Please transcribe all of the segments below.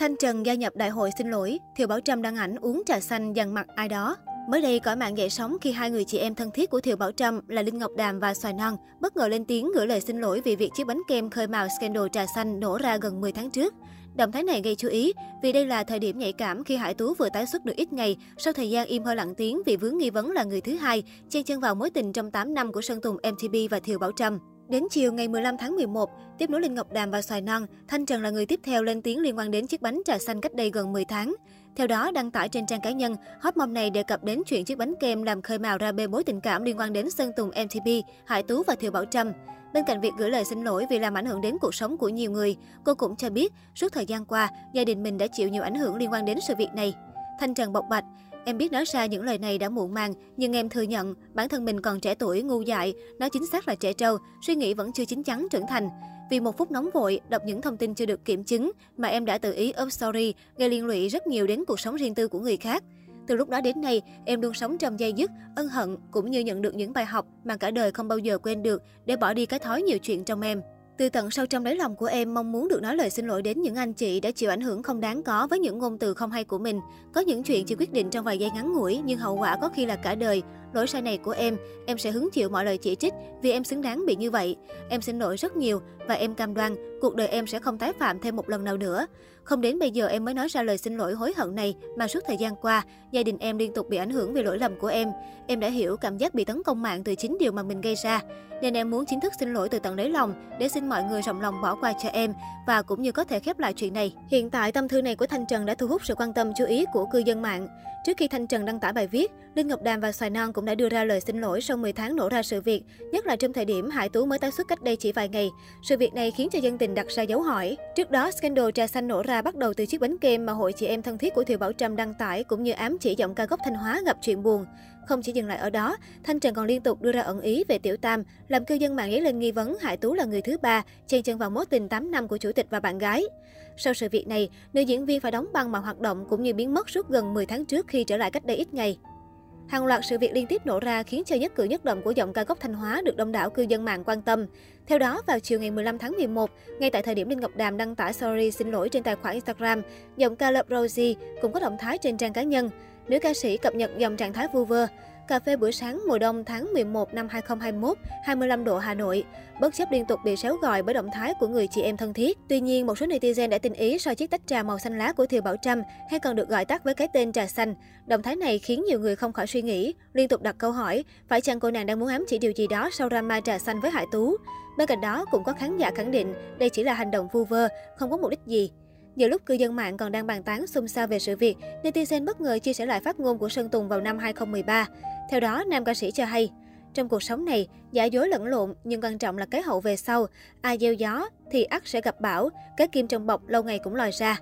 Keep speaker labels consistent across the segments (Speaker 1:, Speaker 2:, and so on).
Speaker 1: Thanh Trần gia nhập đại hội xin lỗi, Thiều Bảo Trâm đăng ảnh uống trà xanh dằn mặt ai đó. Mới đây, cõi mạng dậy sóng khi hai người chị em thân thiết của Thiều Bảo Trâm là Linh Ngọc Đàm và Xoài Non bất ngờ lên tiếng gửi lời xin lỗi vì việc chiếc bánh kem khơi màu scandal trà xanh nổ ra gần 10 tháng trước. Động thái này gây chú ý vì đây là thời điểm nhạy cảm khi Hải Tú vừa tái xuất được ít ngày sau thời gian im hơi lặng tiếng vì vướng nghi vấn là người thứ hai chen chân vào mối tình trong 8 năm của Sơn Tùng MTP và Thiều Bảo Trâm. Đến chiều ngày 15 tháng 11, tiếp nối Linh Ngọc Đàm và Xoài Non, Thanh Trần là người tiếp theo lên tiếng liên quan đến chiếc bánh trà xanh cách đây gần 10 tháng. Theo đó, đăng tải trên trang cá nhân, hot mom này đề cập đến chuyện chiếc bánh kem làm khơi mào ra bê bối tình cảm liên quan đến Sơn Tùng MTV, Hải Tú và Thiều Bảo Trâm. Bên cạnh việc gửi lời xin lỗi vì làm ảnh hưởng đến cuộc sống của nhiều người, cô cũng cho biết suốt thời gian qua, gia đình mình đã chịu nhiều ảnh hưởng liên quan đến sự việc này. Thanh Trần bộc bạch, Em biết nói ra những lời này đã muộn màng, nhưng em thừa nhận bản thân mình còn trẻ tuổi, ngu dại, nói chính xác là trẻ trâu, suy nghĩ vẫn chưa chín chắn trưởng thành. Vì một phút nóng vội, đọc những thông tin chưa được kiểm chứng mà em đã tự ý oh, up story, gây liên lụy rất nhiều đến cuộc sống riêng tư của người khác. Từ lúc đó đến nay, em luôn sống trong dây dứt, ân hận cũng như nhận được những bài học mà cả đời không bao giờ quên được để bỏ đi cái thói nhiều chuyện trong em. Từ tận sâu trong đáy lòng của em, mong muốn được nói lời xin lỗi đến những anh chị đã chịu ảnh hưởng không đáng có với những ngôn từ không hay của mình. Có những chuyện chỉ quyết định trong vài giây ngắn ngủi, nhưng hậu quả có khi là cả đời. Lỗi sai này của em, em sẽ hứng chịu mọi lời chỉ trích vì em xứng đáng bị như vậy. Em xin lỗi rất nhiều và em cam đoan cuộc đời em sẽ không tái phạm thêm một lần nào nữa. Không đến bây giờ em mới nói ra lời xin lỗi hối hận này mà suốt thời gian qua, gia đình em liên tục bị ảnh hưởng vì lỗi lầm của em. Em đã hiểu cảm giác bị tấn công mạng từ chính điều mà mình gây ra. Nên em muốn chính thức xin lỗi từ tận đáy lòng để xin mọi người rộng lòng bỏ qua cho em và cũng như có thể khép lại chuyện này. Hiện tại tâm thư này của Thanh Trần đã thu hút sự quan tâm chú ý của cư dân mạng. Trước khi Thanh Trần đăng tải bài viết, Linh Ngọc Đàm và Xoài Non cũng cũng đã đưa ra lời xin lỗi sau 10 tháng nổ ra sự việc, nhất là trong thời điểm Hải Tú mới tái xuất cách đây chỉ vài ngày. Sự việc này khiến cho dân tình đặt ra dấu hỏi. Trước đó, scandal trà xanh nổ ra bắt đầu từ chiếc bánh kem mà hội chị em thân thiết của Thiều Bảo Trâm đăng tải cũng như ám chỉ giọng ca gốc Thanh Hóa gặp chuyện buồn. Không chỉ dừng lại ở đó, Thanh Trần còn liên tục đưa ra ẩn ý về Tiểu Tam, làm cư dân mạng dấy lên nghi vấn Hải Tú là người thứ ba, chen chân vào mối tình 8 năm của chủ tịch và bạn gái. Sau sự việc này, nữ diễn viên phải đóng băng mọi hoạt động cũng như biến mất suốt gần 10 tháng trước khi trở lại cách đây ít ngày. Hàng loạt sự việc liên tiếp nổ ra khiến cho nhất cử nhất động của giọng ca gốc Thanh Hóa được đông đảo cư dân mạng quan tâm. Theo đó, vào chiều ngày 15 tháng 11, ngay tại thời điểm Linh Ngọc Đàm đăng tải story xin lỗi trên tài khoản Instagram, giọng ca Love Rosie cũng có động thái trên trang cá nhân. Nữ ca sĩ cập nhật dòng trạng thái vu vơ. Cà phê buổi sáng mùa đông tháng 11 năm 2021, 25 độ Hà Nội. Bất chấp liên tục bị xéo gọi bởi động thái của người chị em thân thiết. Tuy nhiên, một số netizen đã tinh ý so chiếc tách trà màu xanh lá của Thiều Bảo Trâm, hay còn được gọi tắt với cái tên trà xanh. Động thái này khiến nhiều người không khỏi suy nghĩ, liên tục đặt câu hỏi, phải chăng cô nàng đang muốn ám chỉ điều gì đó sau drama trà xanh với Hải Tú? Bên cạnh đó, cũng có khán giả khẳng định đây chỉ là hành động vu vơ, không có mục đích gì. Nhiều lúc cư dân mạng còn đang bàn tán xôn xao về sự việc, netizen bất ngờ chia sẻ lại phát ngôn của Sơn Tùng vào năm 2013. Theo đó, nam ca sĩ cho hay, trong cuộc sống này, giả dối lẫn lộn, nhưng quan trọng là cái hậu về sau. Ai gieo gió thì ắt sẽ gặp bão, cái kim trong bọc lâu ngày cũng lòi ra.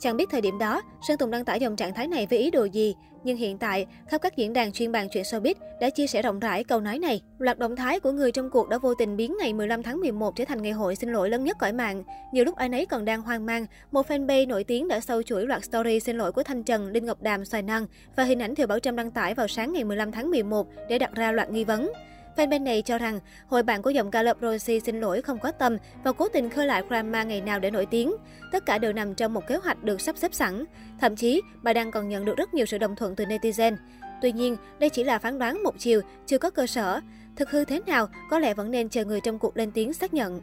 Speaker 1: Chẳng biết thời điểm đó, Sơn Tùng đăng tải dòng trạng thái này với ý đồ gì, nhưng hiện tại, khắp các diễn đàn chuyên bàn chuyện showbiz đã chia sẻ rộng rãi câu nói này. Loạt động thái của người trong cuộc đã vô tình biến ngày 15 tháng 11 trở thành ngày hội xin lỗi lớn nhất cõi mạng. Nhiều lúc ai nấy còn đang hoang mang, một fanpage nổi tiếng đã sâu chuỗi loạt story xin lỗi của Thanh Trần, Đinh Ngọc Đàm, Xoài Năng và hình ảnh Thiều Bảo Trâm đăng tải vào sáng ngày 15 tháng 11 để đặt ra loạt nghi vấn. Fan bên này cho rằng hội bạn của giọng ca Love Rosie xin lỗi không có tâm và cố tình khơi lại drama ngày nào để nổi tiếng. Tất cả đều nằm trong một kế hoạch được sắp xếp sẵn. Thậm chí, bà đang còn nhận được rất nhiều sự đồng thuận từ netizen. Tuy nhiên, đây chỉ là phán đoán một chiều, chưa có cơ sở. Thực hư thế nào, có lẽ vẫn nên chờ người trong cuộc lên tiếng xác nhận.